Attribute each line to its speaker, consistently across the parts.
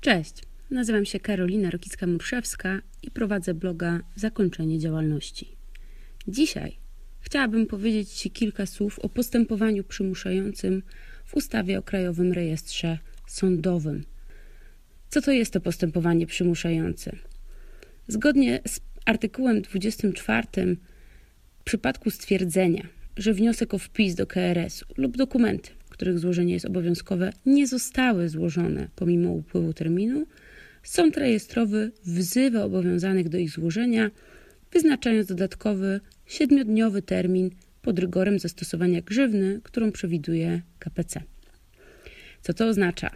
Speaker 1: Cześć, nazywam się Karolina Rokicka-Murszewska i prowadzę bloga Zakończenie działalności. Dzisiaj chciałabym powiedzieć Ci kilka słów o postępowaniu przymuszającym w ustawie o Krajowym Rejestrze Sądowym. Co to jest to postępowanie przymuszające? Zgodnie z artykułem 24 w przypadku stwierdzenia, że wniosek o wpis do KRS-u lub dokumenty, których złożenie jest obowiązkowe, nie zostały złożone pomimo upływu terminu, sąd rejestrowy wzywa obowiązanych do ich złożenia, wyznaczając dodatkowy siedmiodniowy termin pod rygorem zastosowania grzywny, którą przewiduje KPC. Co to oznacza?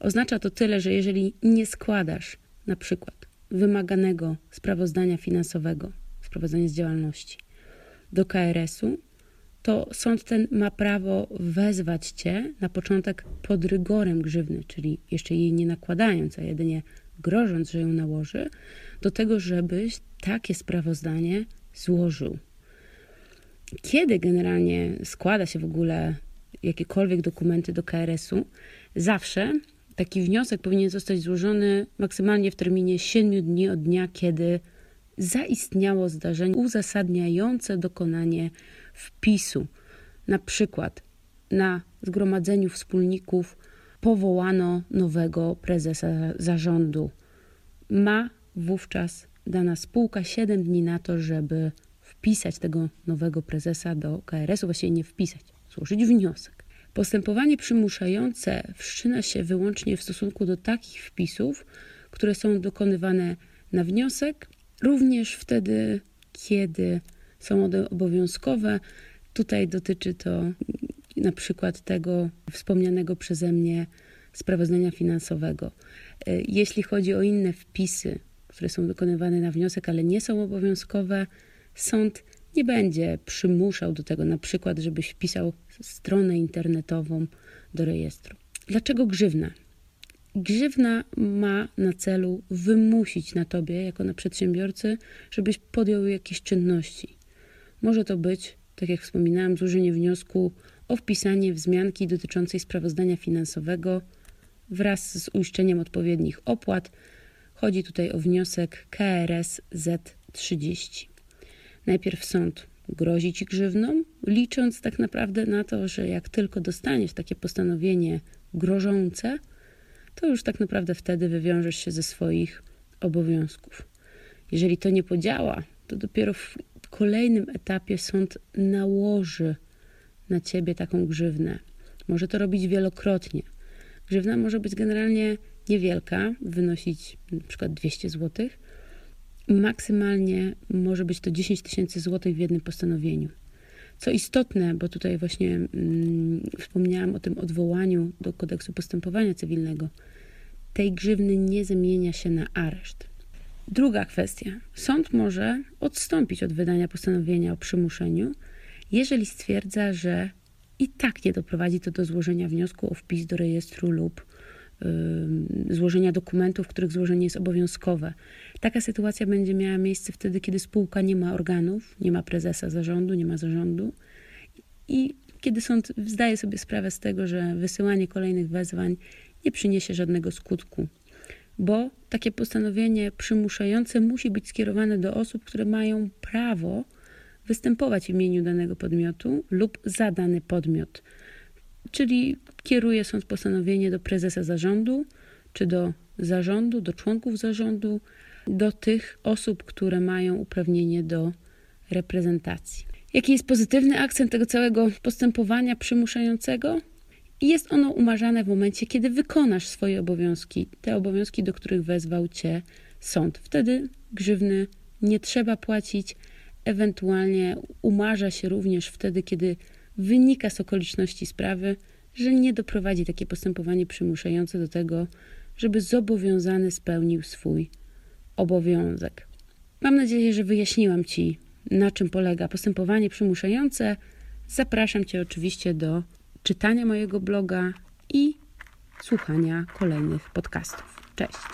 Speaker 1: Oznacza to tyle, że jeżeli nie składasz na przykład wymaganego sprawozdania finansowego, sprawozdania z działalności do KRS-u, to sąd ten ma prawo wezwać cię na początek pod rygorem grzywny, czyli jeszcze jej nie nakładając, a jedynie grożąc, że ją nałoży, do tego, żebyś takie sprawozdanie złożył. Kiedy generalnie składa się w ogóle jakiekolwiek dokumenty do KRS-u, zawsze taki wniosek powinien zostać złożony maksymalnie w terminie 7 dni od dnia, kiedy zaistniało zdarzenie uzasadniające dokonanie wpisu. Na przykład na zgromadzeniu wspólników powołano nowego prezesa zarządu. Ma wówczas dana spółka 7 dni na to, żeby wpisać tego nowego prezesa do KRS-u, właściwie nie wpisać, złożyć wniosek. Postępowanie przymuszające wszczyna się wyłącznie w stosunku do takich wpisów, które są dokonywane na wniosek, również wtedy, kiedy są one obowiązkowe. Tutaj dotyczy to na przykład tego wspomnianego przeze mnie sprawozdania finansowego. Jeśli chodzi o inne wpisy, które są dokonywane na wniosek, ale nie są obowiązkowe, sąd nie będzie przymuszał do tego, na przykład, żebyś wpisał stronę internetową do rejestru. Dlaczego grzywna? Grzywna ma na celu wymusić na tobie, jako na przedsiębiorcy, żebyś podjął jakieś czynności. Może to być, tak jak wspominałam, złożenie wniosku o wpisanie wzmianki dotyczącej sprawozdania finansowego wraz z uiszczeniem odpowiednich opłat. Chodzi tutaj o wniosek KRS Z30. Najpierw sąd grozi ci grzywną, licząc tak naprawdę na to, że jak tylko dostaniesz takie postanowienie grożące, to już tak naprawdę wtedy wywiążesz się ze swoich obowiązków. Jeżeli to nie podziała, to dopiero w kolejnym etapie sąd nałoży na ciebie taką grzywnę. Może to robić wielokrotnie. Grzywna może być generalnie niewielka, wynosić przykład 200 zł. Maksymalnie może być to 10 tysięcy złotych w jednym postanowieniu. Co istotne, bo tutaj właśnie mm, wspomniałam o tym odwołaniu do kodeksu postępowania cywilnego, tej grzywny nie zamienia się na areszt. Druga kwestia. Sąd może odstąpić od wydania postanowienia o przymuszeniu, jeżeli stwierdza, że i tak nie doprowadzi to do złożenia wniosku o wpis do rejestru lub złożenia dokumentów, których złożenie jest obowiązkowe. Taka sytuacja będzie miała miejsce wtedy, kiedy spółka nie ma organów, nie ma prezesa zarządu, nie ma zarządu i kiedy sąd zdaje sobie sprawę z tego, że wysyłanie kolejnych wezwań nie przyniesie żadnego skutku bo takie postanowienie przymuszające musi być skierowane do osób, które mają prawo występować w imieniu danego podmiotu lub za dany podmiot. Czyli kieruje sąd postanowienie do prezesa zarządu, czy do zarządu, do członków zarządu, do tych osób, które mają uprawnienie do reprezentacji. Jaki jest pozytywny akcent tego całego postępowania przymuszającego? Jest ono umarzane w momencie, kiedy wykonasz swoje obowiązki, te obowiązki, do których wezwał cię sąd. Wtedy grzywny nie trzeba płacić, ewentualnie umarza się również wtedy, kiedy wynika z okoliczności sprawy, że nie doprowadzi takie postępowanie przymuszające do tego, żeby zobowiązany spełnił swój obowiązek. Mam nadzieję, że wyjaśniłam Ci, na czym polega postępowanie przymuszające. Zapraszam Cię oczywiście do czytania mojego bloga i słuchania kolejnych podcastów. Cześć!